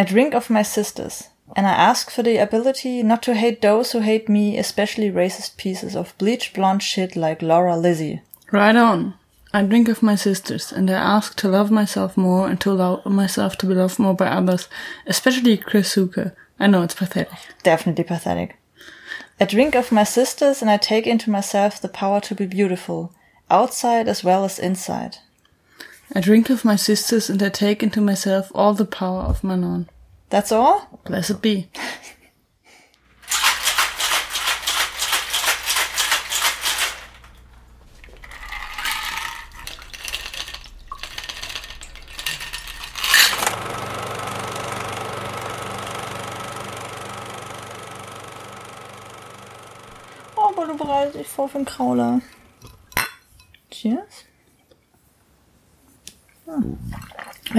I drink of my sisters, and I ask for the ability not to hate those who hate me, especially racist pieces of bleach blonde shit like Laura Lizzie. Right on. I drink of my sisters, and I ask to love myself more and to allow myself to be loved more by others, especially Chris Zucker. I know it's pathetic. Definitely pathetic. I drink of my sisters and I take into myself the power to be beautiful, outside as well as inside. I drink of my sisters and I take into myself all the power of Manon. That's all? Blessed be.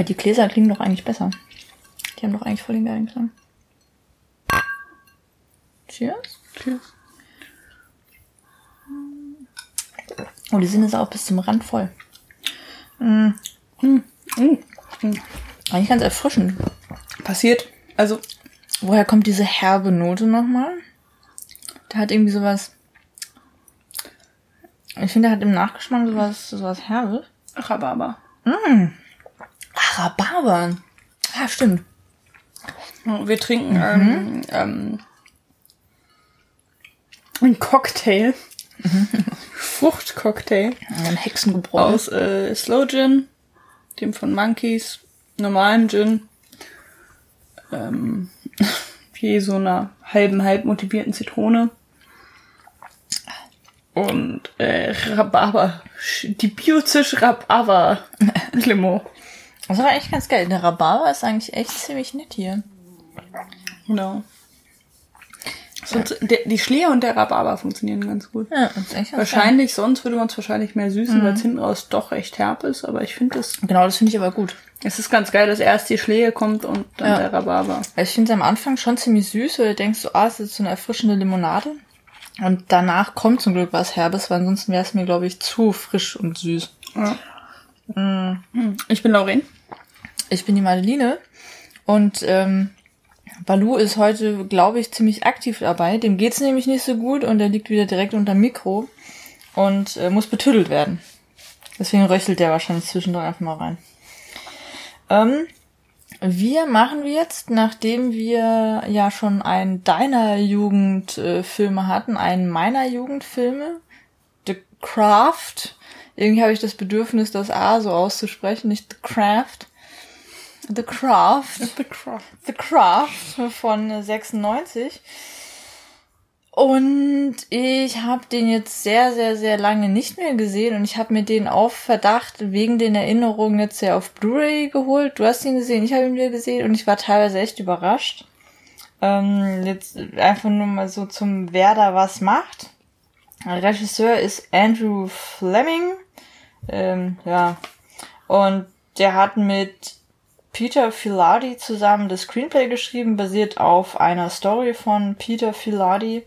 Weil die Gläser klingen doch eigentlich besser. Die haben doch eigentlich voll den geilen Klang. Cheers. Cheers. Oh, die sind jetzt auch bis zum Rand voll. Mm. Mm. Mm. Eigentlich ganz erfrischend. Passiert. Also, Woher kommt diese herbe Note nochmal? Der hat irgendwie sowas. Ich finde, der hat im Nachgeschmack sowas, sowas Herbes. Rhabarber. Ah, Rhabarber. Ja, stimmt. Wir trinken ähm, ähm, einen Cocktail. Fruchtcocktail Ein Hexengebräu. aus äh, Slow Gin, dem von Monkeys, normalen Gin, ähm, je so einer halben, halb motivierten Zitrone und äh, Rhabarber, die Biozisch Rhabarber Limo. Das war echt ganz geil. Der Rhabarber ist eigentlich echt ziemlich nett hier. Genau. Sonst, der, die Schleer und der Rhabarber funktionieren ganz gut. Ja, das ist echt Wahrscheinlich, sonst würde man es wahrscheinlich mehr süßen, weil es hinten raus doch recht herb ist, aber ich finde es, geil. Genau, das finde ich aber gut. es ist ganz geil, dass erst die Schlehe kommt und dann Ja. der Rhabarber. Also ich finde es am Anfang schon ziemlich süß, weil du denkst so, ah, es ist so eine erfrischende Limonade. Und danach kommt zum Glück was Herbes, weil ansonsten wäre es mir, glaube ich, zu frisch und süß. Ja. Ich bin Lauren. Ich bin die Madeline und ähm, Balu ist heute, glaube ich, ziemlich aktiv dabei. Dem geht's nämlich nicht so gut und er liegt wieder direkt unter Mikro und äh, muss betüdelt werden. Deswegen röchelt der wahrscheinlich zwischendurch einfach mal rein. Ähm, wir machen wir jetzt, nachdem wir ja schon einen deiner Jugendfilme hatten, einen meiner Jugendfilme, The Craft. Irgendwie habe ich das Bedürfnis, das A so auszusprechen, nicht The Craft. The Craft. The Craft. The Craft von 96. Und ich habe den jetzt sehr, sehr, sehr lange nicht mehr gesehen und ich habe mir den auf Verdacht wegen den Erinnerungen jetzt ja auf Blu-ray geholt. Du hast ihn gesehen, ich habe ihn wieder gesehen und ich war teilweise echt überrascht. Ähm, jetzt einfach nur mal so zum Wer da was macht. Regisseur ist Andrew Fleming. Ähm, ja. Und der hat mit Peter Filardi zusammen das Screenplay geschrieben, basiert auf einer Story von Peter Filardi.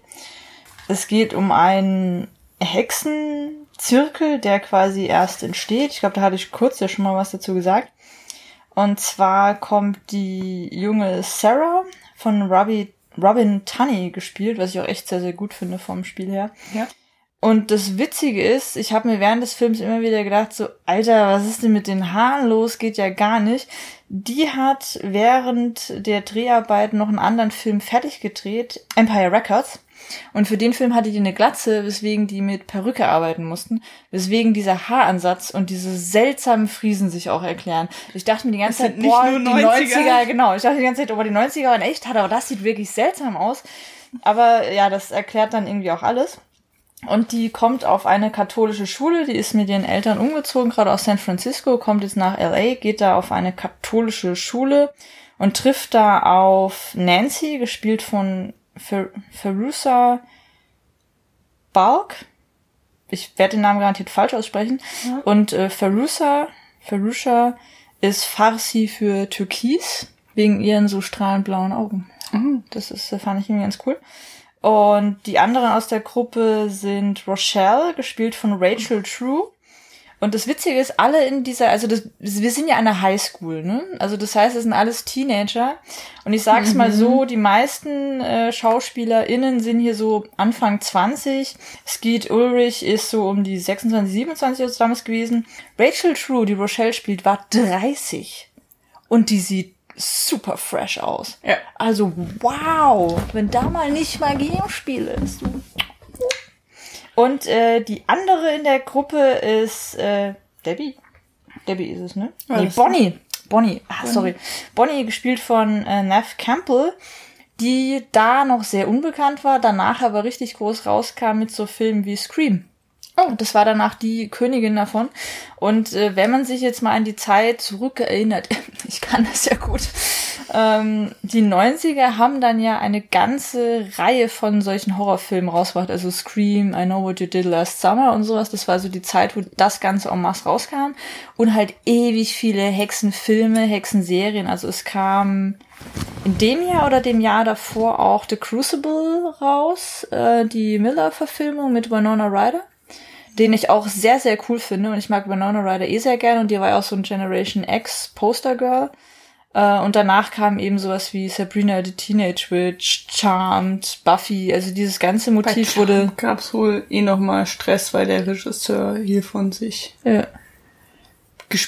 Es geht um einen Hexenzirkel, der quasi erst entsteht. Ich glaube, da hatte ich kurz ja schon mal was dazu gesagt. Und zwar kommt die junge Sarah von Robbie, Robin Tunney gespielt, was ich auch echt sehr, sehr gut finde vom Spiel her. Ja. Und das Witzige ist, ich habe mir während des Films immer wieder gedacht, so, Alter, was ist denn mit den Haaren los? Geht ja gar nicht. Die hat während der Dreharbeiten noch einen anderen Film fertig gedreht, Empire Records. Und für den Film hatte die eine Glatze, weswegen die mit Perücke arbeiten mussten, weswegen dieser Haaransatz und diese seltsamen Friesen sich auch erklären. Ich dachte mir die ganze Zeit, boah, die 90er. 90er, genau. Ich dachte die ganze Zeit, oh, die 90er waren echt hart, aber das sieht wirklich seltsam aus. Aber ja, das erklärt dann irgendwie auch alles. Und die kommt auf eine katholische Schule, die ist mit ihren Eltern umgezogen, gerade aus San Francisco, kommt jetzt nach LA, geht da auf eine katholische Schule und trifft da auf Nancy, gespielt von Fer Ferusa Balk. Ich werde den Namen garantiert falsch aussprechen. Und äh, Ferusa, Ferusha ist Farsi für Türkis, wegen ihren so strahlend blauen Augen. Das ist, fand ich irgendwie ganz cool. Und die anderen aus der Gruppe sind Rochelle, gespielt von Rachel True. Und das Witzige ist, alle in dieser, also das, wir sind ja an der Highschool, ne? Also das heißt, es sind alles Teenager. Und ich sag's mhm. mal so, die meisten äh, SchauspielerInnen sind hier so Anfang 20. Skeet Ulrich ist so um die 26, 27 Jahre damals gewesen. Rachel True, die Rochelle spielt, war 30. Und die sieht super fresh aus. Ja. Also, wow, wenn da mal nicht Magie im Spiel ist. Und äh, die andere in der Gruppe ist äh, Debbie. Debbie ist es, ne? Ja, nee, Bonnie. Bonnie. Ah, Bonnie. sorry. Bonnie, gespielt von äh, Neff Campbell, die da noch sehr unbekannt war, danach aber richtig groß rauskam mit so Filmen wie Scream. Oh, das war danach die Königin davon. Und äh, wenn man sich jetzt mal an die Zeit zurückerinnert, ich kann das ja gut, ähm, die 90er haben dann ja eine ganze Reihe von solchen Horrorfilmen rausgebracht, also Scream, I Know What You Did Last Summer und sowas. Das war so die Zeit, wo das Ganze en masse rauskam. Und halt ewig viele Hexenfilme, Hexenserien. Also es kam in dem Jahr oder dem Jahr davor auch The Crucible raus, äh, die Miller-Verfilmung mit Winona Ryder den ich auch sehr, sehr cool finde. Und ich mag Winona Ryder eh sehr gerne und die war ja auch so ein Generation X Poster Girl. Äh, und danach kam eben sowas wie Sabrina the Teenage Witch, Charmed, Buffy, also dieses ganze Motiv wurde. Gab's wohl eh nochmal Stress, weil der Regisseur hier von sich ja.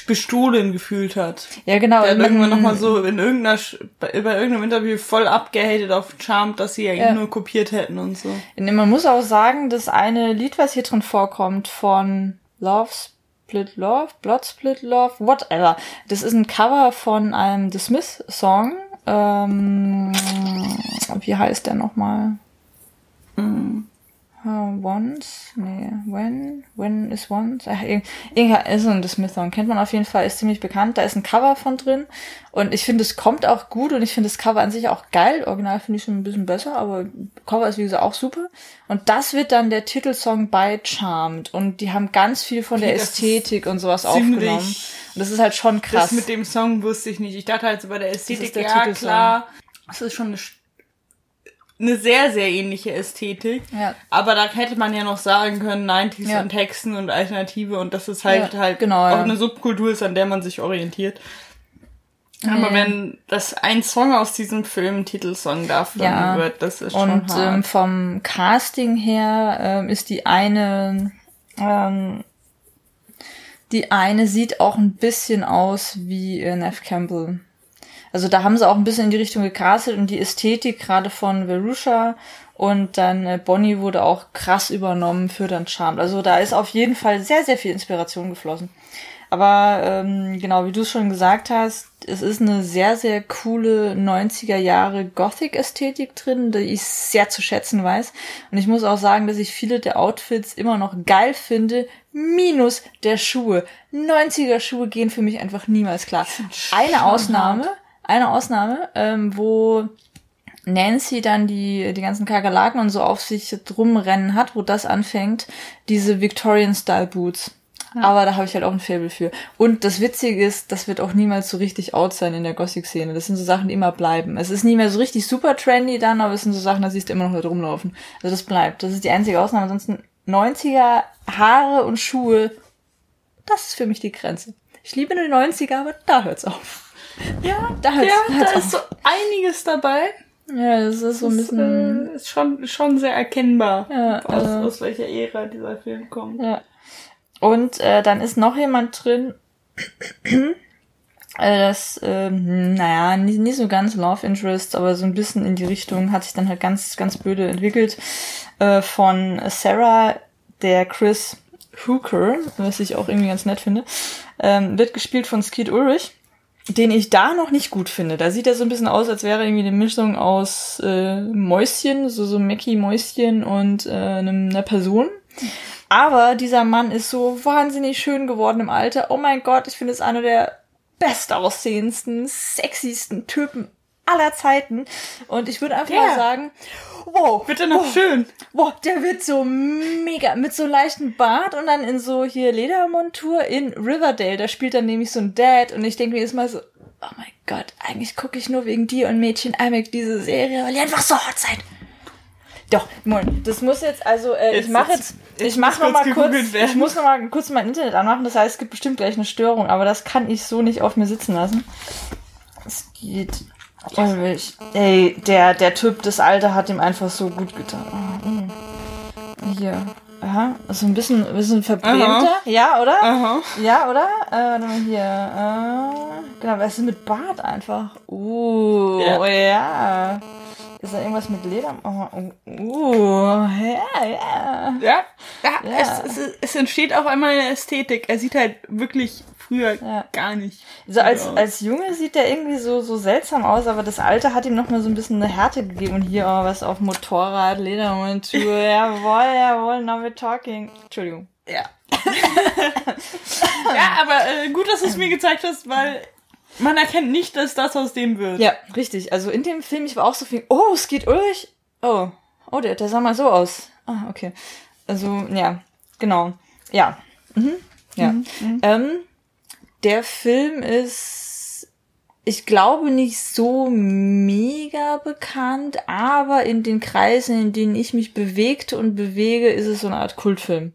Bestohlen gefühlt hat. Ja, genau. Der hat irgendwann nochmal so in irgendeiner, bei irgendeinem Interview voll abgehatet auf Charmed, dass sie ja, Ja. ihn nur kopiert hätten und so. Man muss auch sagen, das eine Lied, was hier drin vorkommt, von Love Split Love, Blood Split Love, whatever. Das ist ein Cover von einem The Smith Song. Ähm, wie heißt der nochmal? Uh, once? Nee, when? When is once? Ach, irg- irgendein ist so ein Smith Song. Kennt man auf jeden Fall, ist ziemlich bekannt. Da ist ein Cover von drin. Und ich finde, es kommt auch gut und ich finde das Cover an sich auch geil. Original finde ich schon ein bisschen besser, aber Cover ist wie gesagt auch super. Und das wird dann der Titelsong bei Charmed. Und die haben ganz viel von der das Ästhetik und sowas aufgenommen. Und das ist halt schon krass. Das mit dem Song wusste ich nicht. Ich dachte halt so bei der Ästhetik, der ja Titelsong. klar, das ist schon eine, eine sehr, sehr ähnliche Ästhetik. Ja. Aber da hätte man ja noch sagen können, 90s Ja. und Hexen und Alternative und dass es halt Ja, halt genau, auch eine Subkultur ist, an der man sich orientiert. Aber wenn das ein Song aus diesem Film Titelsong davon wird, das ist Und schon hart. ähm, vom Casting her ähm, ist die eine, ähm, die eine sieht auch ein bisschen aus wie äh, Neff Campbell. Also da haben sie auch ein bisschen in die Richtung gecastet und die Ästhetik gerade von Verusha und dann äh, Bonnie wurde auch krass übernommen für dann Charmed. Also da ist auf jeden Fall sehr, sehr viel Inspiration geflossen. Aber ähm, genau, wie du es schon gesagt hast, es ist eine sehr, sehr coole 90er Jahre Gothic-Ästhetik drin, die ich sehr zu schätzen weiß. Und ich muss auch sagen, dass ich viele der Outfits immer noch geil finde, minus der Schuhe. 90er Schuhe gehen für mich einfach niemals klar. Eine Ausnahme, eine Ausnahme, ähm, wo Nancy dann die, die ganzen Kakerlaken und so auf sich rumrennen hat, wo das anfängt, diese Victorian-Style-Boots. Aber da habe ich halt auch ein Faible für. Und das Witzige ist, das wird auch niemals so richtig out sein in der Gothic-Szene. Das sind so Sachen, die immer bleiben. Es ist nie mehr so richtig super trendy dann, aber es sind so Sachen, da siehst du immer noch Leute rumlaufen. Also das bleibt. Das ist die einzige Ausnahme. Ansonsten 90er Haare und Schuhe, das ist für mich die Grenze. Ich liebe nur die 90er, aber da hört's auf. Ja, Da ja, da ist so einiges dabei. Ja, das ist so ein bisschen. äh, ist schon, schon sehr erkennbar, Ja, aus, also- aus welcher Ära dieser Film kommt. Ja. Und äh, dann ist noch jemand drin, äh, das, ähm, naja, nicht, nicht so ganz Love Interest, aber so ein bisschen in die Richtung hat sich dann halt ganz, ganz blöde entwickelt, äh, von Sarah, der Chris Hooker, was ich auch irgendwie ganz nett finde, ähm, wird gespielt von Skeet Ulrich, den ich da noch nicht gut finde. Da sieht er so ein bisschen aus, als wäre irgendwie eine Mischung aus äh, Mäuschen, so so Mackie Mäuschen und äh, einem, einer Person. Aber dieser Mann ist so wahnsinnig schön geworden im Alter. Oh mein Gott, ich finde es einer der bestaussehendsten, sexiesten Typen aller Zeiten. Und ich würde einfach Der. mal sagen, wow, Bitte noch wow, schön. Wow, der wird so mega, mit so leichten Bart und dann in so hier Ledermontur in Riverdale. Da spielt dann nämlich so ein Dad und ich denke mir jetzt mal so, oh mein Gott, eigentlich gucke ich nur wegen dir und Mädchen Almec diese Serie, weil die einfach so hot seid. Doch, Moin, das muss jetzt, also äh, ich Jetzt- mache jetzt- jetzt, Ich mach noch mal kurz, ich muss noch mal kurz mein Internet anmachen, das heißt, es gibt bestimmt gleich eine Störung, aber das kann ich so nicht auf mir sitzen lassen. Es geht. Oh, ich, ey, der, der Typ, das Alte hat ihm einfach so gut getan. Oh, mm. Hier. Aha, so ein bisschen, ein bisschen verbrämter. Ja, oder? Aha. Ja, oder? Äh, warte mal hier. Äh, genau, was ist mit Bart einfach? Uh, Ja. ja. Ist da irgendwas mit Leder? Oh, uh, ja, ja. Ja, ja, Ja. Es, es, es entsteht auf einmal eine Ästhetik. Er sieht halt wirklich früher Ja. gar nicht. So als, aus. als Junge sieht der irgendwie so, so seltsam aus, aber das Alter hat ihm noch mal so ein bisschen eine Härte gegeben. Und hier, oh, was auf Motorrad, Ledermontur, jawohl, jawohl, now we're talking. Entschuldigung. Ja. ja, aber äh, gut, dass du es mir gezeigt hast, weil man erkennt nicht, dass das aus dem wird. Ja, richtig. Also in dem Film, ich war auch so viel, oh, es geht Ulrich. Oh, oh, der, der sah mal so aus. Ah, okay. Also, ja, genau. Ja. Mhm. Ja. Ähm, der Film ist, ich glaube, nicht so mega bekannt, aber in den Kreisen, in denen ich mich bewegte und bewege, ist es so eine Art Kultfilm.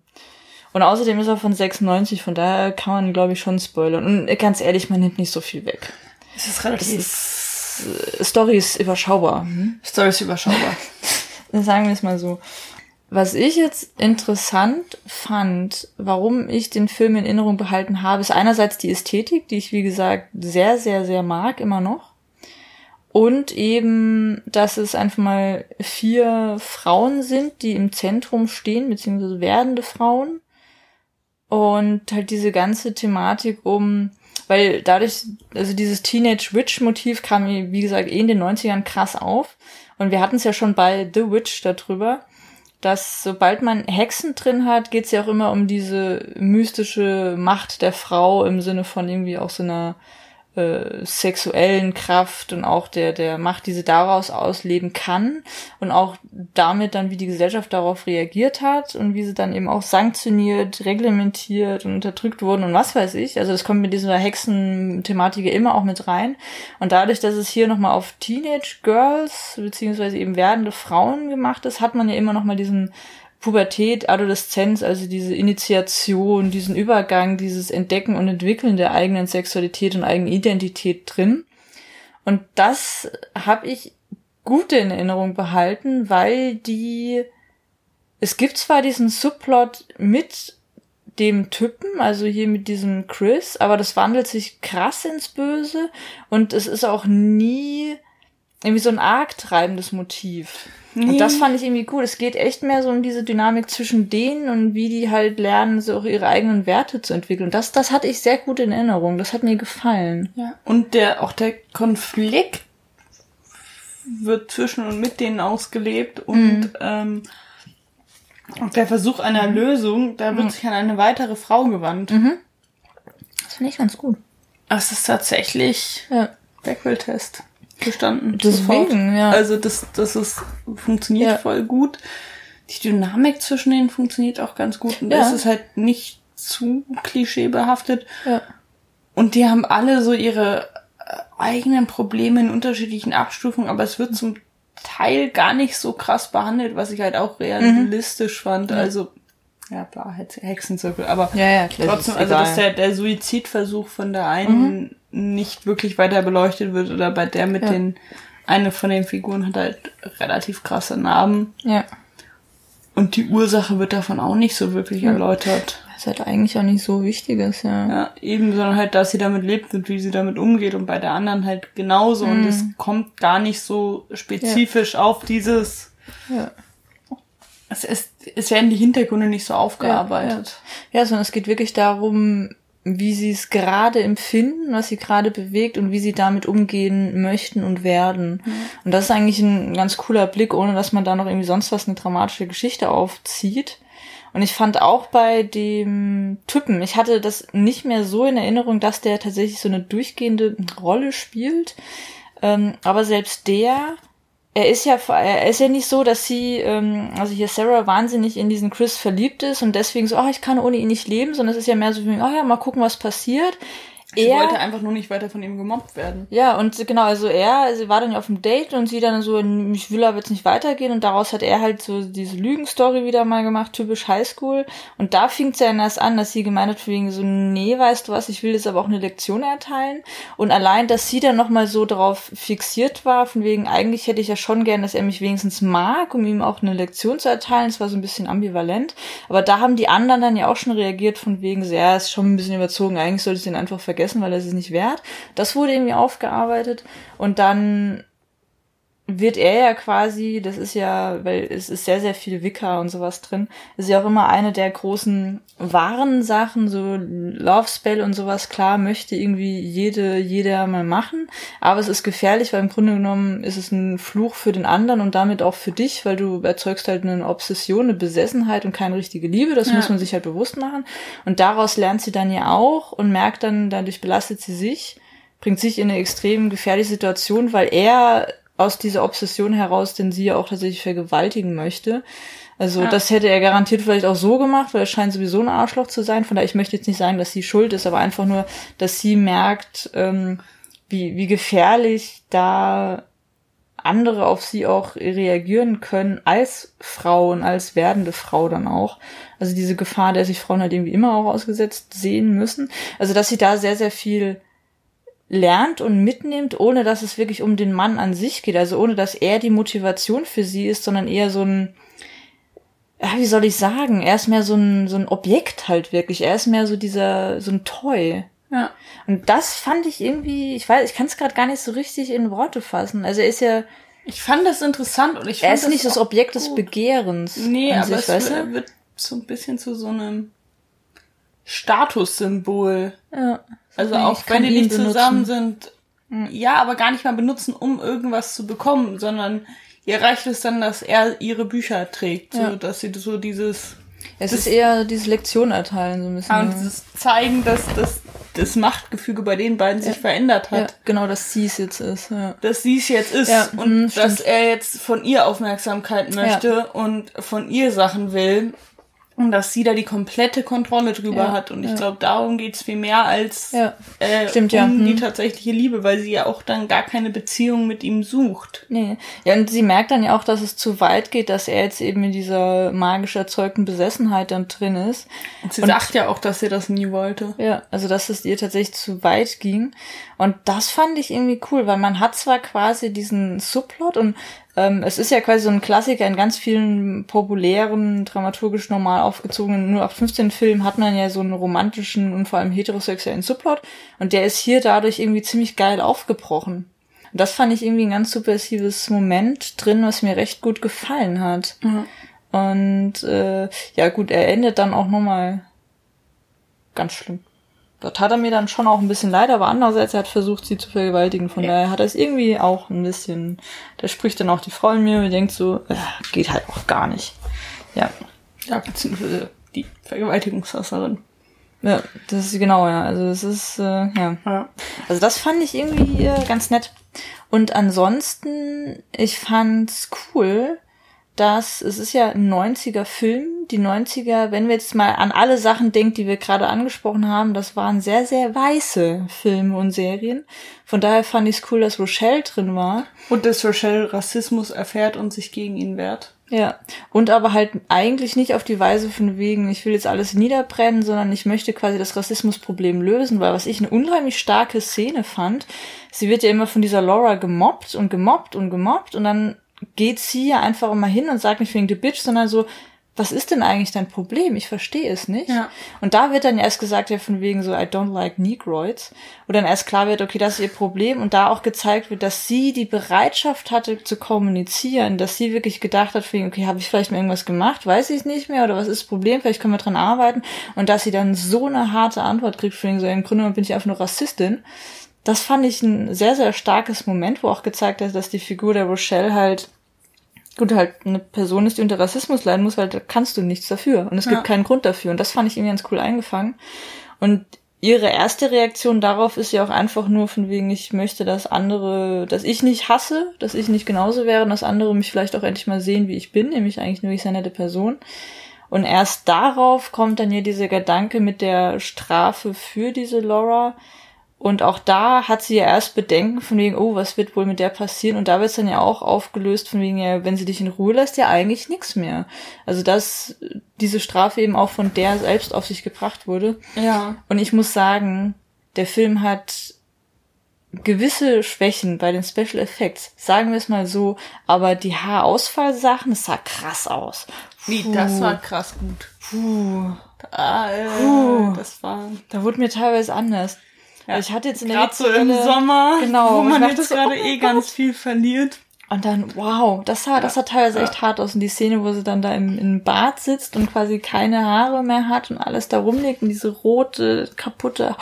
Und außerdem ist er von 96, von daher kann man, glaube ich, schon spoilern. Und ganz ehrlich, man nimmt nicht so viel weg. Es ist relativ. ist, äh, Story ist überschaubar. Story ist überschaubar. Sagen wir es mal so. Was ich jetzt interessant fand, warum ich den Film in Erinnerung behalten habe, ist einerseits die Ästhetik, die ich, wie gesagt, sehr, sehr, sehr mag, immer noch. Und eben, dass es einfach mal vier Frauen sind, die im Zentrum stehen, beziehungsweise werdende Frauen. Und halt diese ganze Thematik um, weil dadurch, also dieses Teenage Witch Motiv kam wie gesagt, eh in den 90ern krass auf. Und wir hatten es ja schon bei The Witch darüber, dass sobald man Hexen drin hat, geht es ja auch immer um diese mystische Macht der Frau im Sinne von irgendwie auch so einer äh, sexuellen Kraft und auch der, der Macht, die sie daraus ausleben kann und auch damit dann, wie die Gesellschaft darauf reagiert hat und wie sie dann eben auch sanktioniert, reglementiert und unterdrückt wurden und was weiß ich. Also das kommt mit dieser Hexen-Thematik immer auch mit rein. Und dadurch, dass es hier nochmal auf Teenage Girls beziehungsweise eben werdende Frauen gemacht ist, hat man ja immer nochmal diesen Pubertät, Adoleszenz, also diese Initiation, diesen Übergang, dieses Entdecken und Entwickeln der eigenen Sexualität und eigenen Identität drin. Und das habe ich gut in Erinnerung behalten, weil die, es gibt zwar diesen Subplot mit dem Typen, also hier mit diesem Chris, aber das wandelt sich krass ins Böse und es ist auch nie irgendwie so ein arg treibendes Motiv. Und das fand ich irgendwie gut. Es geht echt mehr so um diese Dynamik zwischen denen und wie die halt lernen, so auch ihre eigenen Werte zu entwickeln. Das, das hatte ich sehr gut in Erinnerung. Das hat mir gefallen. Ja. Und der, auch der Konflikt wird zwischen und mit denen ausgelebt und ähm, und der Versuch einer Lösung, da wird sich an eine weitere Frau gewandt. Das finde ich ganz gut. Es ist tatsächlich Ja. Bechdel-Test bestanden. Deswegen, sofort. ja. Also das, das ist, funktioniert Ja. voll gut. Die Dynamik zwischen denen funktioniert auch ganz gut. Und Ja. das ist halt nicht zu klischeebehaftet. Ja. Und die haben alle so ihre äh, eigenen Probleme in unterschiedlichen Abstufungen, aber es wird zum Teil gar nicht so krass behandelt, was ich halt auch realistisch fand. Also, ja, klar, Hex- Hexenzirkel, aber Ja, ja, klar. trotzdem, also dass der, der Suizidversuch von der einen nicht wirklich weiter beleuchtet wird oder bei der mit Ja. den, eine von den Figuren hat halt relativ krasse Narben ja. und die Ursache wird davon auch nicht so wirklich erläutert. Was halt eigentlich auch nicht so wichtig ist, ja. Ja, eben, sondern halt, dass sie damit lebt und wie sie damit umgeht und bei der anderen halt genauso und es kommt gar nicht so spezifisch auf dieses, Ja. es ist, es werden die Hintergründe nicht so aufgearbeitet. Ja, sondern es geht wirklich darum, wie sie es gerade empfinden, was sie gerade bewegt und wie sie damit umgehen möchten und werden. Und das ist eigentlich ein ganz cooler Blick, ohne dass man da noch irgendwie sonst was eine dramatische Geschichte aufzieht. Und ich fand auch bei dem Typen, ich hatte das nicht mehr so in Erinnerung, dass der tatsächlich so eine durchgehende Rolle spielt. Ähm, aber selbst der, er ist ja, er ist ja nicht so, dass sie, ähm, also hier Sarah wahnsinnig in diesen Chris verliebt ist und deswegen so, ach, ich kann ohne ihn nicht leben, sondern es ist ja mehr so, wie, oh ja, mal gucken, was passiert. Sie er, wollte einfach nur nicht weiter von ihm gemobbt werden. Ja, und genau, also er, sie war dann ja auf dem Date und sie dann so, ich will aber jetzt nicht weitergehen und daraus hat er halt so diese Lügenstory wieder mal gemacht, typisch Highschool. Und da fing es ja erst an, dass sie gemeint hat, wegen so, nee, weißt du was, ich will jetzt aber auch eine Lektion erteilen. Und allein, dass sie dann nochmal so darauf fixiert war, von wegen, eigentlich hätte ich ja schon gern, dass er mich wenigstens mag, um ihm auch eine Lektion zu erteilen. Es war so ein bisschen ambivalent. Aber da haben die anderen dann ja auch schon reagiert, von wegen, so, ja, ist schon ein bisschen überzogen, eigentlich sollte ich den einfach vergessen vergessen, weil er es nicht wert. Das wurde irgendwie aufgearbeitet und dann wird er ja quasi, das ist ja, weil es ist sehr, sehr viel Wicker und sowas drin, ist ja auch immer eine der großen wahren Sachen, so Love Spell und sowas, klar, möchte irgendwie jede, jeder mal machen, aber es ist gefährlich, weil im Grunde genommen ist es ein Fluch für den anderen und damit auch für dich, weil du erzeugst halt eine Obsession, eine Besessenheit und keine richtige Liebe, das ja. muss man sich halt bewusst machen und daraus lernt sie dann ja auch und merkt dann, dadurch belastet sie sich, bringt sich in eine extrem gefährliche Situation, weil er aus dieser Obsession heraus den sie ja auch tatsächlich vergewaltigen möchte. Also ja. das hätte er garantiert vielleicht auch so gemacht, weil er scheint sowieso ein Arschloch zu sein. Von daher, ich möchte jetzt nicht sagen, dass sie schuld ist, aber einfach nur, dass sie merkt, ähm, wie, wie gefährlich da andere auf sie auch reagieren können als Frau und als werdende Frau dann auch. Also diese Gefahr, der sich Frauen halt irgendwie immer auch ausgesetzt sehen müssen. Also dass sie da sehr, sehr viel lernt und mitnimmt, ohne dass es wirklich um den Mann an sich geht. Also ohne dass er die Motivation für sie ist, sondern eher so ein, ja, wie soll ich sagen, er ist mehr so ein, so ein Objekt halt wirklich. Er ist mehr so dieser, so ein Toy. Ja. Und das fand ich irgendwie, ich weiß, ich kann es gerade gar nicht so richtig in Worte fassen. Also er ist ja. Ich fand das interessant und ich fand Er ist nicht das Objekt des Begehrens. Nee, aber sich, es weißt du? wird so ein bisschen zu so einem Statussymbol. Ja. Also auch wenn die nicht zusammen sind, hm. ja, aber gar nicht mal benutzen, um irgendwas zu bekommen, sondern ihr reicht es dann, dass er ihre Bücher trägt, ja. so dass sie so dieses es ist eher dieses Lektion erteilen so ein bisschen. Ja, und dieses zeigen, dass das, das Machtgefüge bei den beiden sich verändert hat. Ja, genau, dass sie es jetzt ist. Ja. Dass sie es jetzt ist ja, und mh, dass er jetzt von ihr Aufmerksamkeit möchte und von ihr Sachen will dass sie da die komplette Kontrolle drüber ja, hat. Und ich ja. glaube, darum geht's viel mehr als ja. äh, Stimmt, um ja. die hm. tatsächliche Liebe, weil sie ja auch dann gar keine Beziehung mit ihm sucht. Nee. Ja, und sie merkt dann ja auch, dass es zu weit geht, dass er jetzt eben in dieser magisch erzeugten Besessenheit dann drin ist. Und sie und, sagt ja auch, dass sie das nie wollte. Ja, also dass es ihr tatsächlich zu weit ging. Und das fand ich irgendwie cool, weil man hat zwar quasi diesen Subplot und ähm, es ist ja quasi so ein Klassiker in ganz vielen populären, dramaturgisch normal aufgezogenen 0815 Filmen hat man ja so einen romantischen und vor allem heterosexuellen Subplot und der ist hier dadurch irgendwie ziemlich geil aufgebrochen. Und das fand ich irgendwie ein ganz subversives Moment drin, was mir recht gut gefallen hat. Mhm. Und äh, ja gut, er endet dann auch nochmal ganz schlimm da tat er mir dann schon auch ein bisschen leid, aber andererseits, er hat versucht, sie zu vergewaltigen. Von ja. daher hat er es irgendwie auch ein bisschen, da spricht dann auch die Frau in mir und denkt so, äh, geht halt auch gar nicht. Ja. Ja, beziehungsweise die Vergewaltigungshasserin. Ja, das ist genau, ja. Also das ist, äh, ja. ja. Also das fand ich irgendwie äh, ganz nett. Und ansonsten, ich fand's cool, dass es ist ja ein 90er Film. Die 90er, wenn wir jetzt mal an alle Sachen denken, die wir gerade angesprochen haben, das waren sehr, sehr weiße Filme und Serien. Von daher fand ich es cool, dass Rochelle drin war. Und dass Rochelle Rassismus erfährt und sich gegen ihn wehrt. Ja, und aber halt eigentlich nicht auf die Weise von wegen, ich will jetzt alles niederbrennen, sondern ich möchte quasi das Rassismusproblem lösen, weil was ich eine unheimlich starke Szene fand, sie wird ja immer von dieser Laura gemobbt und gemobbt und gemobbt und dann geht sie ja einfach immer hin und sagt nicht wegen the bitch, sondern so, was ist denn eigentlich dein Problem? Ich verstehe es nicht. Ja. Und da wird dann erst gesagt, ja, von wegen so, I don't like Negroids. Wo dann erst klar wird, okay, das ist ihr Problem. Und da auch gezeigt wird, dass sie die Bereitschaft hatte zu kommunizieren, dass sie wirklich gedacht hat, wegen, okay, habe ich vielleicht mal irgendwas gemacht? Weiß ich nicht mehr? Oder was ist das Problem? Vielleicht können wir dran arbeiten. Und dass sie dann so eine harte Antwort kriegt, wegen so, im Grunde bin ich einfach nur Rassistin das fand ich ein sehr, sehr starkes Moment, wo auch gezeigt hat, dass die Figur der Rochelle halt gut halt eine Person ist, die unter Rassismus leiden muss, weil da kannst du nichts dafür und es ja. gibt keinen Grund dafür. Und das fand ich irgendwie ganz cool eingefangen. Und ihre erste Reaktion darauf ist ja auch einfach nur von wegen ich möchte, dass andere, dass ich nicht hasse, dass ich nicht genauso wäre und dass andere mich vielleicht auch endlich mal sehen, wie ich bin, nämlich eigentlich nur ich sehr nette Person. Und erst darauf kommt dann hier dieser Gedanke mit der Strafe für diese Laura, Und auch da hat sie ja erst Bedenken von wegen, oh, was wird wohl mit der passieren? Und da wird es dann ja auch aufgelöst von wegen, ja, wenn sie dich in Ruhe lässt, ja eigentlich nichts mehr. Also dass diese Strafe eben auch von der selbst auf sich gebracht wurde. Ja. Und ich muss sagen, der Film hat gewisse Schwächen bei den Special Effects, sagen wir es mal so, aber die Haarausfallsachen, es sah krass aus. Wie, das war krass gut. Puh. Ah, äh, Puh. das war Da wurde mir teilweise anders. Ja. Ich hatte jetzt in der gerade so im Sommer, genau, wo man jetzt so, gerade oh eh mein ganz viel verliert. Und dann, wow, das sah, das sah teilweise echt hart aus. Und die Szene, wo sie dann da im, im Bad sitzt und quasi keine Haare mehr hat und alles da rumliegt und diese rote, kaputte,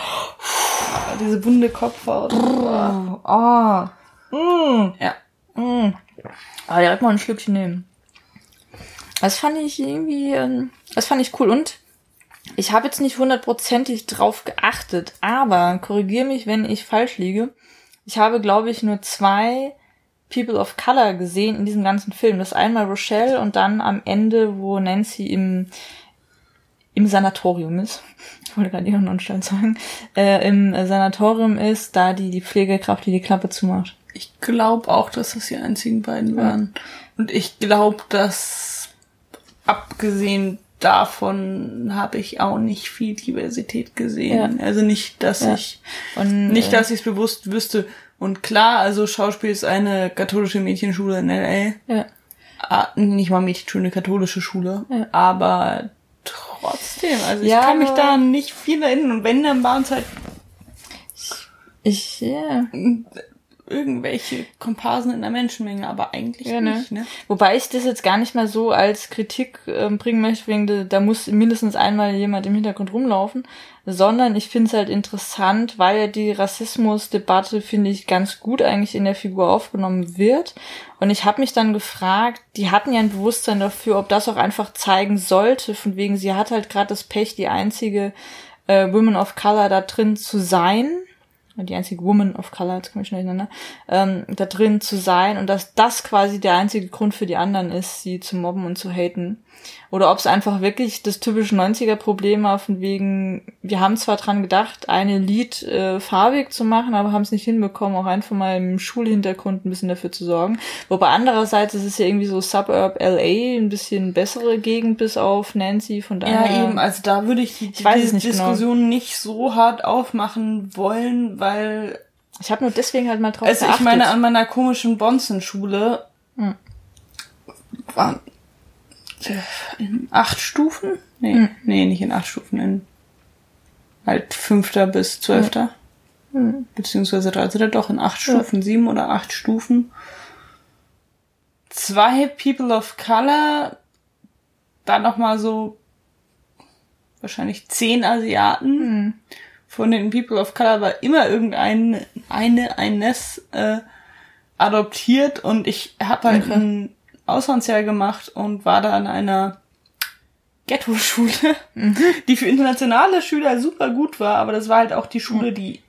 diese wunde Kopfhaut. Oh, oh. Mm, Ja. mm. Aber direkt mal ein Schlückchen nehmen. Das fand ich irgendwie, ähm, das fand ich cool. Und ich habe jetzt nicht hundertprozentig drauf geachtet, aber korrigier mich, wenn ich falsch liege. Ich habe, glaube ich, nur zwei People of Color gesehen in diesem ganzen Film. Das einmal Rochelle und dann am Ende, wo Nancy im, im Sanatorium ist. Ich wollte gerade ihren Nonstand sagen. Äh, Im Sanatorium ist, da die, die Pflegekraft, die die Klappe zumacht. Ich glaube auch, dass das die einzigen beiden waren. Und ich glaube, dass abgesehen davon habe ich auch nicht viel Diversität gesehen. Also nicht, dass Ja. ich Und, nicht, äh, dass ich es bewusst wüsste. Und klar, also Schauspiel ist eine katholische Mädchenschule in LA. ja. Ah, nicht mal Mädchenschule, eine katholische Schule. Ja. Aber trotzdem, also ich Ja, kann mich da nicht viel erinnern. Und wenn, dann waren es halt Ich, ja. Irgendwelche Komparsen in der Menschenmenge, aber eigentlich Ja, ne? nicht, ne? Wobei ich das jetzt gar nicht mal so als Kritik ähm, bringen möchte, wegen de, da muss mindestens einmal jemand im Hintergrund rumlaufen, sondern ich finde es halt interessant, weil ja die Rassismusdebatte, finde ich, ganz gut eigentlich in der Figur aufgenommen wird. Und ich habe mich dann gefragt, die hatten ja ein Bewusstsein dafür, ob das auch einfach zeigen sollte, von wegen, sie hat halt gerade das Pech, die einzige äh, Women of Color da drin zu sein die einzige Woman of Color, jetzt komme ich schnell durcheinander, ähm, da drin zu sein und dass das quasi der einzige Grund für die anderen ist, sie zu mobben und zu haten. Oder ob es einfach wirklich das typische 90er-Problem war, von wegen, wir haben zwar dran gedacht, eine Lied äh, farbig zu machen, aber haben es nicht hinbekommen, auch einfach mal im Schulhintergrund ein bisschen dafür zu sorgen. Wobei andererseits ist es ja irgendwie so Suburb LA, ein bisschen bessere Gegend bis auf Nancy, von daher. Ja, eben, also da würde ich die, Ich weiß die nicht genau. Diskussion nicht so hart aufmachen wollen, weil, Ich habe nur deswegen halt mal drauf also ich geachtet. meine, an meiner komischen Bonzen-Schule Hm. äh, in acht Stufen? Nee, Hm. nee, nicht in acht Stufen, in halt fünfter bis zwölfter. Hm. Beziehungsweise dreizehn, doch in acht Stufen, sieben oder acht Stufen. Zwei People of Color, dann noch mal so wahrscheinlich zehn Asiaten. Hm. Von den People of Color war immer irgendein eine eines äh, adoptiert und ich habe halt Okay. ein Auslandsjahr gemacht und war da an einer Ghetto-Schule, die für internationale Schüler super gut war, aber das war halt auch die Schule, die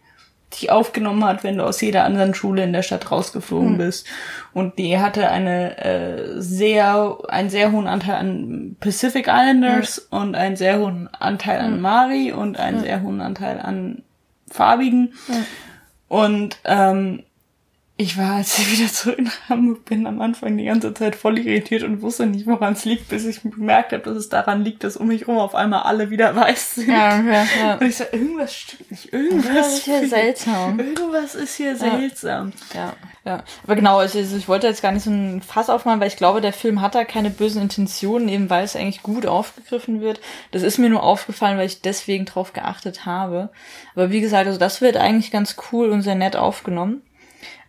dich aufgenommen hat, wenn du aus jeder anderen Schule in der Stadt rausgeflogen bist. Und die hatte eine äh, sehr, einen sehr hohen Anteil an Pacific Islanders und einen sehr hohen Anteil an Mari und einen sehr hohen Anteil an Farbigen. Und ähm, ich war, als ich wieder zurück nach Hamburg bin, am Anfang die ganze Zeit voll irritiert und wusste nicht, woran es liegt, bis ich bemerkt habe, dass es daran liegt, dass um mich rum auf einmal alle wieder weiß sind. Ja, okay, ja. Und ich so, irgendwas stimmt nicht, irgendwas ist ja fehlt. seltsam. Irgendwas ist hier seltsam. Ja, ja. Aber genau, also ich wollte jetzt gar nicht so ein Fass aufmachen, weil ich glaube, der Film hat da keine bösen Intentionen, eben weil es eigentlich gut aufgegriffen wird. Das ist mir nur aufgefallen, weil ich deswegen drauf geachtet habe. Aber wie gesagt, also das wird eigentlich ganz cool und sehr nett aufgenommen.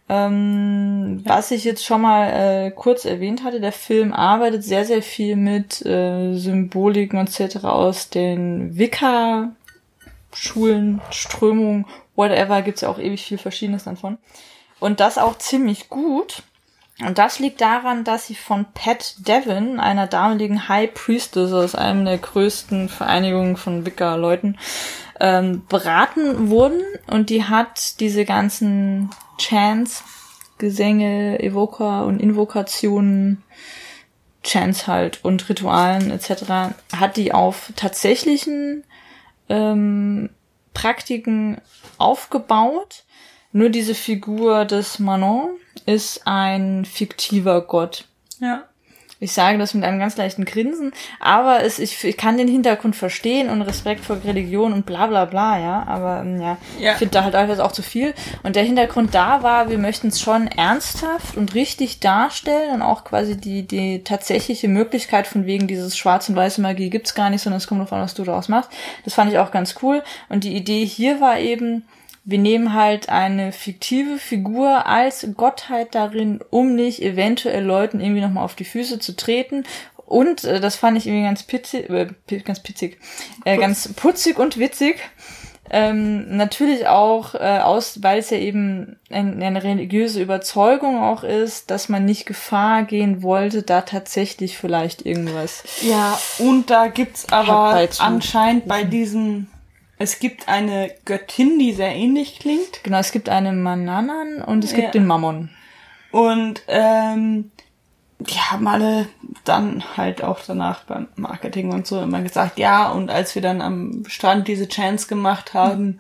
Ähm, Was ich jetzt schon mal äh, kurz erwähnt hatte, der Film arbeitet sehr, sehr viel mit äh, Symboliken etc. aus den Wicca Schulen, Strömungen, whatever, gibt's ja auch ewig viel Verschiedenes davon. Und das auch ziemlich gut. Und das liegt daran, dass sie von Pat Devon, einer damaligen High Priestess aus einem der größten Vereinigungen von Wicca-Leuten, ähm, beraten wurden. Und die hat diese ganzen Chants, Gesänge, Evoker und Invokationen, Chants halt und Ritualen etc. hat die auf tatsächlichen ähm, Praktiken aufgebaut. Nur diese Figur des Manon ist ein fiktiver Gott. Ja. Ich sage das mit einem ganz leichten Grinsen, aber es, ich, ich kann den Hintergrund verstehen und Respekt vor Religion und bla bla bla, ja. Aber ähm, ja, Ja. ich finde da halt alles auch zu viel. Und der Hintergrund da war, wir möchten es schon ernsthaft und richtig darstellen und auch quasi die, die tatsächliche Möglichkeit von wegen dieses schwarz und weiße Magie gibt's gar nicht, sondern es kommt an, was du daraus machst. Das fand ich auch ganz cool. Und die Idee hier war eben, wir nehmen halt eine fiktive Figur als Gottheit darin, um nicht eventuell Leuten irgendwie nochmal auf die Füße zu treten. Und äh, das fand ich irgendwie ganz pitzig, äh, ganz pitzig, äh, ganz putzig und witzig. Ähm, natürlich auch äh, aus, weil es ja eben ein, eine religiöse Überzeugung auch ist, dass man nicht Gefahr gehen wollte, da tatsächlich vielleicht irgendwas. Ja, und da gibt's aber anscheinend bei diesen, es gibt eine Göttin, die sehr ähnlich klingt. Genau, es gibt eine Mananan und es gibt Ja. den Mammon. Und ähm, die haben alle dann halt auch danach beim Marketing und so immer gesagt, ja, und als wir dann am Strand diese Chance gemacht haben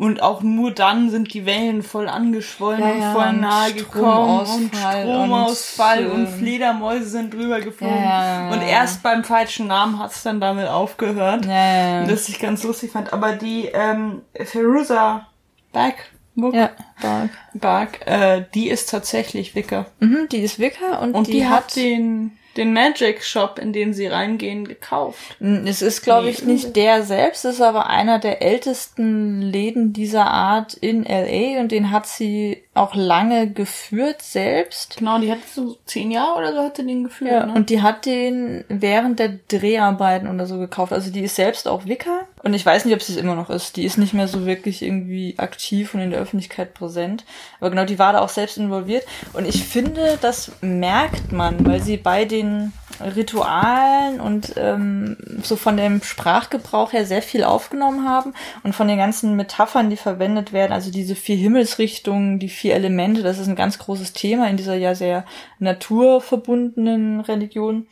und auch nur dann sind die Wellen voll angeschwollen Ja, und voll nahe gekommen und Stromausfall und, und, Fledermäuse sind drüber geflogen. Ja, und erst beim falschen Namen hat's dann damit aufgehört. Ja. Das ich ganz lustig fand. Aber die ähm, Feruza Back, Ja, Bark. Bark, äh, die ist tatsächlich Wicker. Mhm, die ist Wicker und, Und die, die, hat hat den, den Magic Shop, in den sie reingehen, gekauft. Es ist, glaube Nee, ich, nicht der selbst, es ist aber einer der ältesten Läden dieser Art in LA und den hat sie auch lange geführt selbst. Genau, die hat so zehn Jahre oder so hat sie den geführt. Ja, ne? und die hat den während der Dreharbeiten oder so gekauft. Also die ist selbst auch Wicker. Und ich weiß nicht, ob sie es immer noch ist. Die ist nicht mehr so wirklich irgendwie aktiv und in der Öffentlichkeit präsent. Aber genau, die war da auch selbst involviert. Und ich finde, das merkt man, weil sie bei den Ritualen und ähm, so von dem Sprachgebrauch her sehr viel aufgenommen haben und von den ganzen Metaphern, die verwendet werden, also diese vier Himmelsrichtungen, die vier Elemente, das ist ein ganz großes Thema in dieser ja sehr naturverbundenen Religion.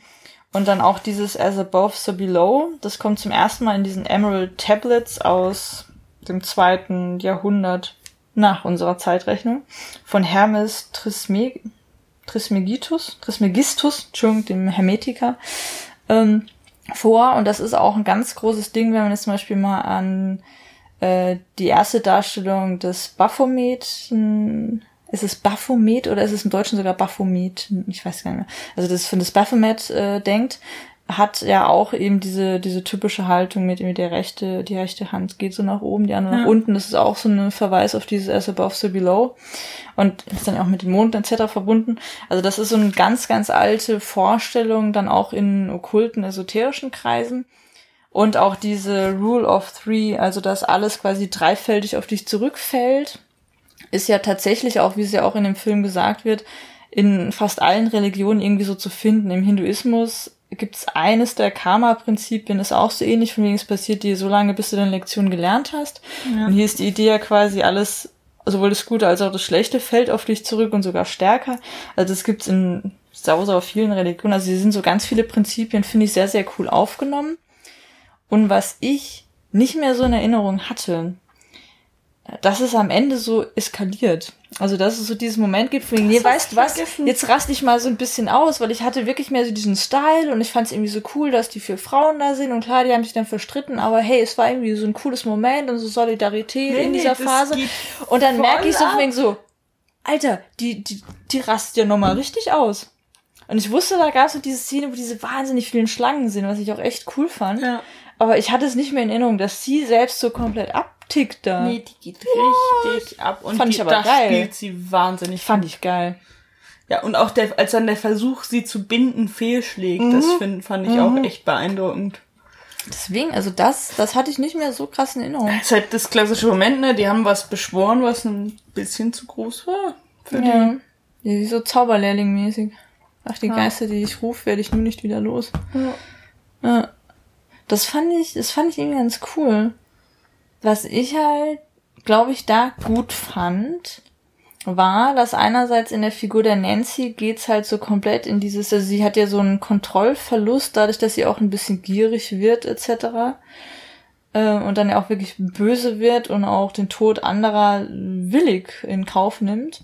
Und dann auch dieses As Above, So Below, das kommt zum ersten Mal in diesen Emerald Tablets aus dem zweiten Jahrhundert nach unserer Zeitrechnung von Hermes Trisme Trismegistus, Trismegistus, Entschuldigung, dem Hermetiker, ähm, vor. Und das ist auch ein ganz großes Ding, wenn man jetzt zum Beispiel mal an äh, die erste Darstellung des Baphomet, hm, ist es Baphomet oder ist es im Deutschen sogar Baphomet? Ich weiß gar nicht mehr. Also das von das Baphomet äh, denkt, hat ja auch eben diese diese typische Haltung mit, mit der rechte die rechte Hand geht so nach oben, die andere nach unten. Das ist auch so ein Verweis auf dieses as above so below und ist dann auch mit den Monden etc. verbunden. Also das ist so eine ganz ganz alte Vorstellung dann auch in okkulten esoterischen Kreisen. Und auch diese Rule of Three, also dass alles quasi dreifältig auf dich zurückfällt, ist ja tatsächlich auch, wie es ja auch in dem Film gesagt wird, in fast allen Religionen irgendwie so zu finden. Im Hinduismus gibt es eines der Karma-Prinzipien, ist auch so ähnlich, von wegen es passiert dir so lange, bis du deine Lektion gelernt hast. Und hier ist die Idee ja quasi alles, sowohl das Gute als auch das Schlechte fällt auf dich zurück und sogar stärker. Also das gibt's in sau, sau vielen Religionen. Also hier sind so ganz viele Prinzipien, finde ich sehr, sehr cool aufgenommen. Und was ich nicht mehr so in Erinnerung hatte, dass es am Ende so eskaliert. Also, dass es so diesen Moment gibt, von nee, weißt du was, vergessen. jetzt raste ich mal so ein bisschen aus, weil ich hatte wirklich mehr so diesen Style und ich fand es irgendwie so cool, dass die vier Frauen da sind und klar, die haben sich dann verstritten, aber hey, es war irgendwie so ein cooles Moment und so Solidarität Nee, in nee, dieser das Phase. Und dann merke ich so ab. wegen so, Alter, die, die, die rastet ja nochmal richtig aus. Und ich wusste, da gab es so diese Szene, wo diese wahnsinnig vielen Schlangen sind, was ich auch echt cool fand. Ja. Aber ich hatte es nicht mehr in Erinnerung, dass sie selbst so komplett abtickt da. Nee, die geht richtig ab. Und Fand die, ich aber da geil. spielt sie wahnsinnig. Fand ich geil. Ja, und auch der, als dann der Versuch, sie zu binden, fehlschlägt, das Mhm. find, fand ich auch echt beeindruckend. Deswegen, also das, das hatte ich nicht mehr so krass in Erinnerung. Das ist halt das klassische Moment, ne? Die haben was beschworen, was ein bisschen zu groß war für Ja. ja so Zauberlehrling-mäßig. Ach, die Geister, die ich rufe, werde ich nur nicht wieder los. die. Ja. Ja. Das fand ich, das fand ich irgendwie ganz cool. Was ich halt, glaube ich, da gut fand, war, dass einerseits in der Figur der Nancy geht's halt so komplett in dieses, also sie hat ja so einen Kontrollverlust, dadurch, dass sie auch ein bisschen gierig wird, etc. äh, und dann ja auch wirklich böse wird und auch den Tod anderer willig in Kauf nimmt.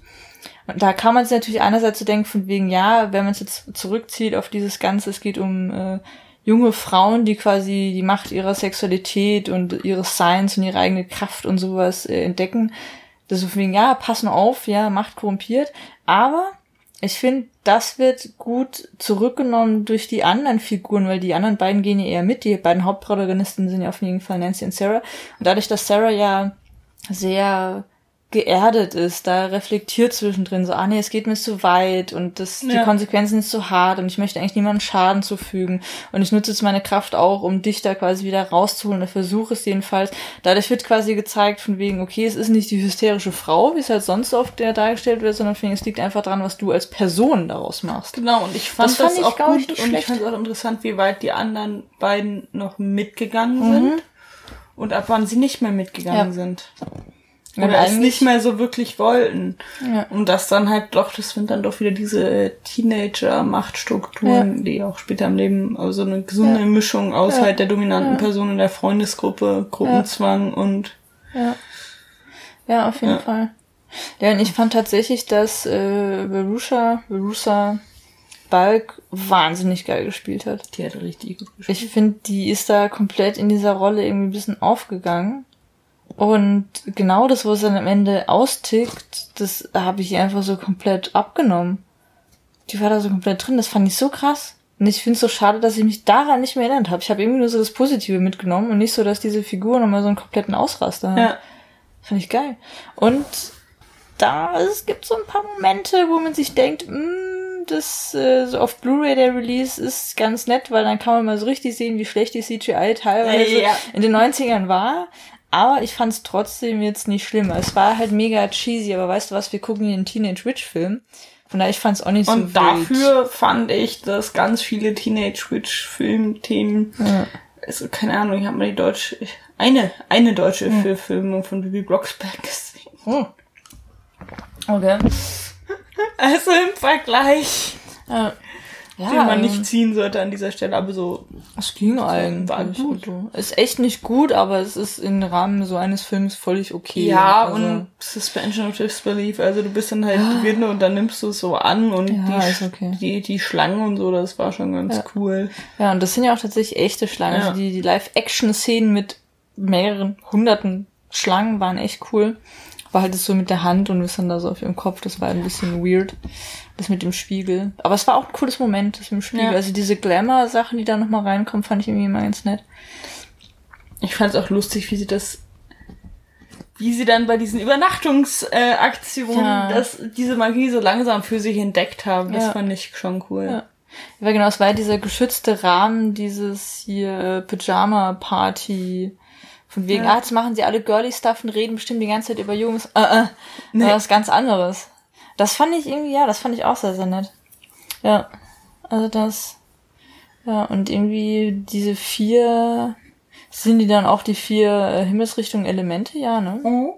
Und da kann man sich natürlich einerseits so denken, von wegen, ja, wenn man es jetzt zurückzieht auf dieses Ganze, es geht um äh, junge Frauen, die quasi die Macht ihrer Sexualität und ihres Seins und ihre eigene Kraft und sowas äh, entdecken. Das ist von wegen, ja, passen auf, ja, Macht korrumpiert. Aber ich finde, das wird gut zurückgenommen durch die anderen Figuren, weil die anderen beiden gehen ja eher mit. Die beiden Hauptprotagonisten sind ja auf jeden Fall Nancy und Sarah. Und dadurch, dass Sarah ja sehr geerdet ist, da reflektiert zwischendrin so, ah nee, es geht mir zu weit und das, ja. die Konsequenzen sind zu hart und ich möchte eigentlich niemandem Schaden zufügen und ich nutze jetzt meine Kraft auch, um dich da quasi wieder rauszuholen oder versuche es jedenfalls. Dadurch wird quasi gezeigt von wegen, okay, es ist nicht die hysterische Frau, wie es halt sonst oft dargestellt wird, sondern es liegt einfach dran, was du als Person daraus machst. Genau, und ich fand das, das fand auch gut und schlecht. ich fand es auch interessant, wie weit die anderen beiden noch mitgegangen mhm. sind und ab wann sie nicht mehr mitgegangen ja. sind. Oder es nicht mehr so wirklich wollten. Ja. Und das dann halt doch, das sind dann doch wieder diese Teenager-Machtstrukturen, ja. die auch später im Leben, also eine gesunde ja. Mischung aus halt der dominanten Person in der Freundesgruppe, Gruppenzwang und. Ja. Ja, auf jeden Fall. Ja, und ich fand tatsächlich, dass äh, Verusa, Verusa Balk wahnsinnig geil gespielt hat. Die hat richtig gut gespielt. Ich finde, die ist da komplett in dieser Rolle irgendwie ein bisschen aufgegangen. Und genau das, was dann am Ende austickt, das habe ich einfach so komplett abgenommen. Die war da so komplett drin. Das fand ich so krass. Und ich finde es so schade, dass ich mich daran nicht mehr erinnert habe. Ich habe irgendwie nur so das Positive mitgenommen und nicht so, dass diese Figur nochmal so einen kompletten Ausraster hat. Ja. Fand ich geil. Und da, es gibt so ein paar Momente, wo man sich denkt, mh, mm, das äh, so auf Blu-ray der Release ist ganz nett, weil dann kann man mal so richtig sehen, wie schlecht die CGI teilweise ja. in den 90ern war. Aber ich fand es trotzdem jetzt nicht schlimm. Es war halt mega cheesy, aber weißt du was, wir gucken hier einen Teenage Witch Film. Von daher, ich fand es auch nicht Und so Und dafür fand ich, dass ganz viele Teenage Witch Film-Themen, ja. also keine Ahnung, ich habe mal die deutsche, eine, eine deutsche ja. Verfilmung von Bibi Blocksberg gesehen. Oh. Okay. Also im Vergleich. Ja ja, den man nicht ziehen sollte an dieser Stelle, aber so. Es ging eigentlich. War gut. Ist echt nicht gut, aber es ist im Rahmen so eines Films völlig okay. Ja, also. und Suspension of Disbelief, also du bist dann halt ja. drin und dann nimmst du es so an und ja, die, okay. die, die Schlangen und so, das war schon ganz ja. cool. Ja, und das sind ja auch tatsächlich echte Schlangen. Also die, die Live-Action-Szenen mit mehreren hunderten Schlangen waren echt cool. War halt so mit der Hand und wir sind da so auf ihrem Kopf, das war ein bisschen weird. Das mit dem Spiegel. Aber es war auch ein cooles Moment, das mit dem Spiegel. Ja. Also diese Glamour-Sachen, die da nochmal reinkommen, fand ich irgendwie immer ganz nett. Ich fand es auch lustig, wie sie das, wie sie dann bei diesen Übernachtungsaktionen, äh, ja. dass diese Magie so langsam für sich entdeckt haben. Das ja. fand ich schon cool. Ja. Ja, genau, es war dieser geschützte Rahmen dieses hier äh, Pyjama-Party. Von wegen, ja. ah, jetzt machen sie alle girly Stuff und reden bestimmt die ganze Zeit über Jungs. Äh, äh. Nee. Das ist ganz anderes. Das fand ich irgendwie, ja, das fand ich auch sehr, sehr nett. Ja. Also das, ja, und irgendwie diese vier, sind die dann auch die vier äh, Himmelsrichtungen Elemente, ja, ne? Mhm.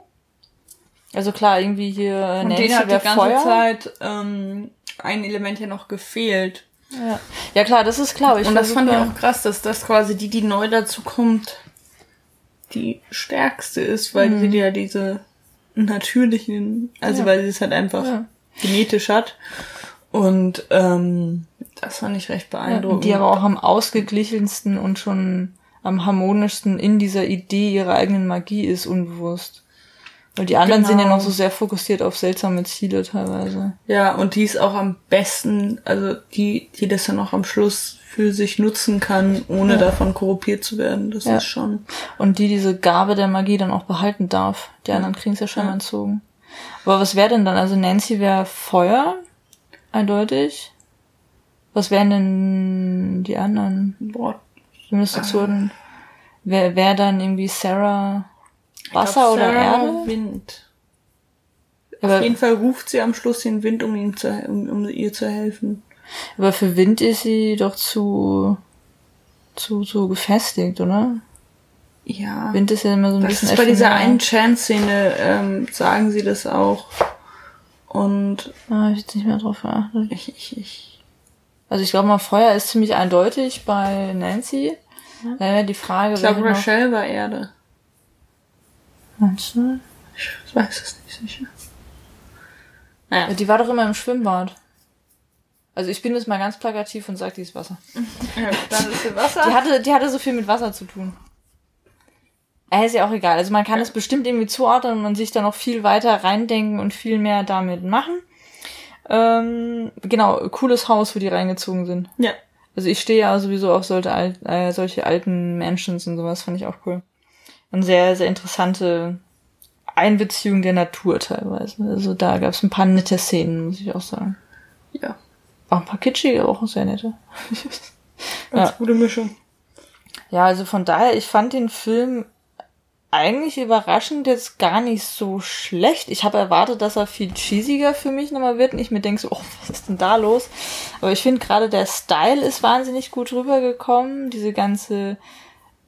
Also klar, irgendwie hier äh, und Nancy denen hat die ganze Feuer. Zeit ähm, ein Element ja noch gefehlt. Ja, ja klar, das ist klar. Ich und das fand ich auch krass, dass das quasi die, die neu dazu kommt, die stärkste ist, weil mhm. sie ja diese natürlichen, also ja. weil sie es halt einfach ja. genetisch hat. Und ähm, das fand ich recht beeindruckend. Ja, die aber auch am ausgeglichensten und schon am harmonischsten in dieser Idee ihrer eigenen Magie ist, unbewusst. Weil die anderen genau. sind ja noch so sehr fokussiert auf seltsame Ziele teilweise. Ja, und die ist auch am besten, also die, die das dann auch am Schluss für sich nutzen kann, ohne ja. davon korruptiert zu werden. Das ja. ist schon. Und die diese Gabe der Magie dann auch behalten darf. Die anderen kriegen es ja schon ja. entzogen. Aber was wäre denn dann? Also Nancy wäre Feuer, eindeutig. Was wären denn die anderen? Boah. Domestizierten? Wer wäre dann irgendwie Sarah Wasser oder Erde? Wind. Aber Auf jeden Fall ruft sie am Schluss den Wind, um, ihm zu, um, um ihr zu helfen. Aber für Wind ist sie doch zu, zu, zu gefestigt, oder? Ja. Wind ist ja immer so ein das bisschen. Ist bei dieser einen Chance-Szene ähm, sagen sie das auch. Und. Ah, ich jetzt nicht mehr drauf geachtet. Ich, ich, ich. Also ich glaube mal, Feuer ist ziemlich eindeutig bei Nancy. Ja, die Frage Ich glaube, wäre noch- war Erde. Meinst du? Ich weiß es nicht sicher. Naja. Die war doch immer im Schwimmbad. Also ich bin jetzt mal ganz plakativ und sage, die ist Wasser. Ja, dann ist sie Wasser. Die hatte, die hatte so viel mit Wasser zu tun. Äh, ist ja auch egal. Also man kann es bestimmt irgendwie zuordnen und sich da noch viel weiter reindenken und viel mehr damit machen. Ähm, genau, cooles Haus, wo die reingezogen sind. ja. Also ich stehe ja sowieso auf solche, äh, solche alten Mansions und sowas, fand ich auch cool. Und sehr, sehr interessante Einbeziehung der Natur teilweise. Also da gab es ein paar nette Szenen, muss ich auch sagen. Ja. Auch ein paar kitschige, auch sehr nette. Ganz Ja. gute Mischung. Ja, also von daher, ich fand den Film eigentlich überraschend jetzt gar nicht so schlecht. Ich habe erwartet, dass er viel cheesiger für mich nochmal wird und ich mir denke so, oh, was ist denn da los? Aber ich finde gerade der Style ist wahnsinnig gut rübergekommen. Diese ganze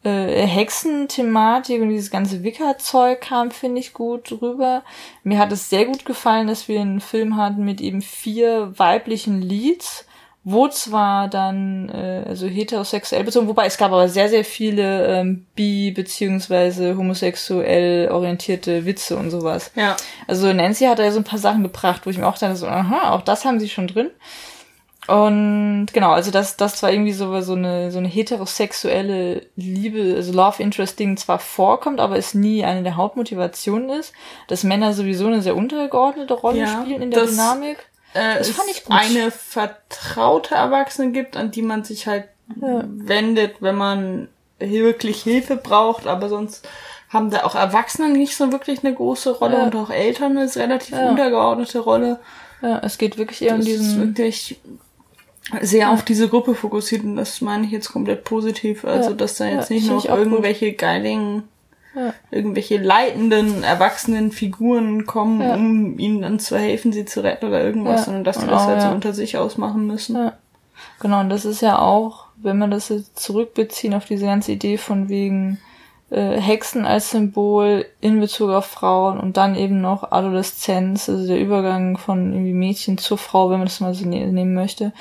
äh, Hexenthematik und dieses ganze Wickerzeug kam, finde ich, gut rüber. Mir hat es sehr gut gefallen, dass wir einen Film hatten mit eben vier weiblichen Leads, wo zwar dann äh, also heterosexuell bezogen, wobei es gab aber sehr, sehr viele ähm, bi- beziehungsweise homosexuell orientierte Witze und sowas. Ja. Also Nancy hat da ja so ein paar Sachen gebracht, wo ich mir auch dachte, so, aha, auch das haben sie schon drin. Und genau, also das, das war irgendwie so, so eine, so eine heterosexuelle Liebe, also Love Interest Ding zwar vorkommt, aber es nie eine der Hauptmotivationen ist, dass Männer sowieso eine sehr untergeordnete Rolle Ja, spielen in der das- Dynamik. Äh, Das fand ich gut. eine vertraute Erwachsene gibt, an die man sich halt Ja. wendet, wenn man wirklich Hilfe braucht, aber sonst haben da auch Erwachsene nicht so wirklich eine große Rolle Ja. und auch Eltern eine relativ untergeordnete Rolle. Ja, es geht wirklich eher um Das ist diesen, wirklich sehr auf diese Gruppe fokussiert und das meine ich jetzt komplett positiv. Also, Ja. dass da jetzt Ja, nicht noch irgendwelche geilen, Ja. irgendwelche leitenden, erwachsenen Figuren kommen, um ihnen dann zu helfen, sie zu retten oder irgendwas, sondern dass die Und das halt so unter sich ausmachen müssen. Genau, und das ist ja auch, wenn man das jetzt zurückbeziehen auf diese ganze Idee von wegen äh, Hexen als Symbol in Bezug auf Frauen und dann eben noch Adoleszenz, also der Übergang von irgendwie Mädchen zur Frau, wenn man das mal so ne nehmen möchte,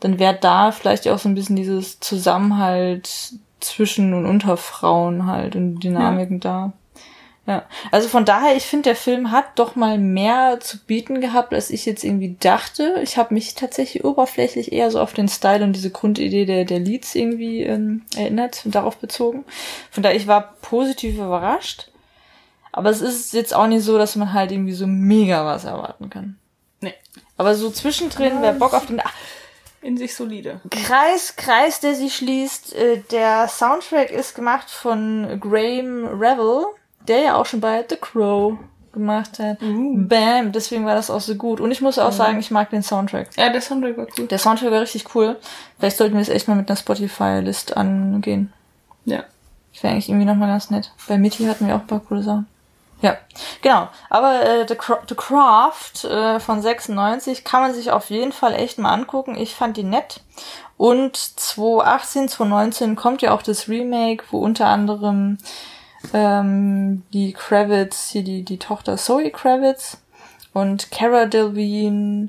dann wäre da vielleicht auch so ein bisschen dieses Zusammenhalt zwischen und unter Frauen halt und Dynamiken da. Ja, also von daher, ich finde, der Film hat doch mal mehr zu bieten gehabt, als ich jetzt irgendwie dachte. Ich habe mich tatsächlich oberflächlich eher so auf den Style und diese Grundidee der, der Leads irgendwie ähm, erinnert und darauf bezogen. Von daher, ich war positiv überrascht. Aber es ist jetzt auch nicht so, dass man halt irgendwie so mega was erwarten kann. Nee. Aber so zwischendrin, wer Bock auf den Ach, In sich solide. Kreis, Kreis, der sich schließt. Äh, Der Soundtrack ist gemacht von Graham Revel, der ja auch schon bei The Crow gemacht hat. Bam, deswegen war das auch so gut. Und ich muss auch sagen, ich mag den Soundtrack. Ja, der Soundtrack war cool. Der Soundtrack war richtig cool. Vielleicht sollten wir es echt mal mit einer Spotify-List angehen. Ja. Das wäre eigentlich irgendwie nochmal ganz nett. Bei Mitty hatten wir auch ein paar coole Sachen. Ja, genau. Aber äh, The, Cra The Craft äh, von 96 kann man sich auf jeden Fall echt mal angucken. Ich fand die nett. Und 2018, 2019 kommt ja auch das Remake, wo unter anderem ähm, die Kravitz, hier die, die Tochter Zoe Kravitz und Cara Delevingne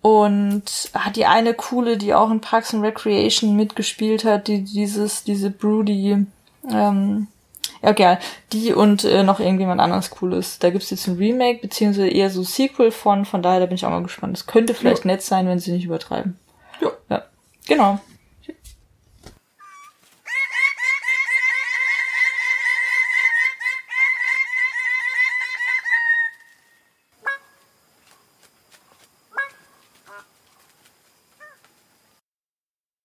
und hat die eine coole, die auch in Parks and Recreation mitgespielt hat, die dieses, diese Broody, ähm, ja, geil. Die und äh, noch irgendjemand anderes Cooles. Da gibt's jetzt ein Remake, beziehungsweise eher so Sequel von, von daher, da bin ich auch mal gespannt. Es könnte vielleicht nett sein, wenn sie nicht übertreiben. Ja. Ja. Genau.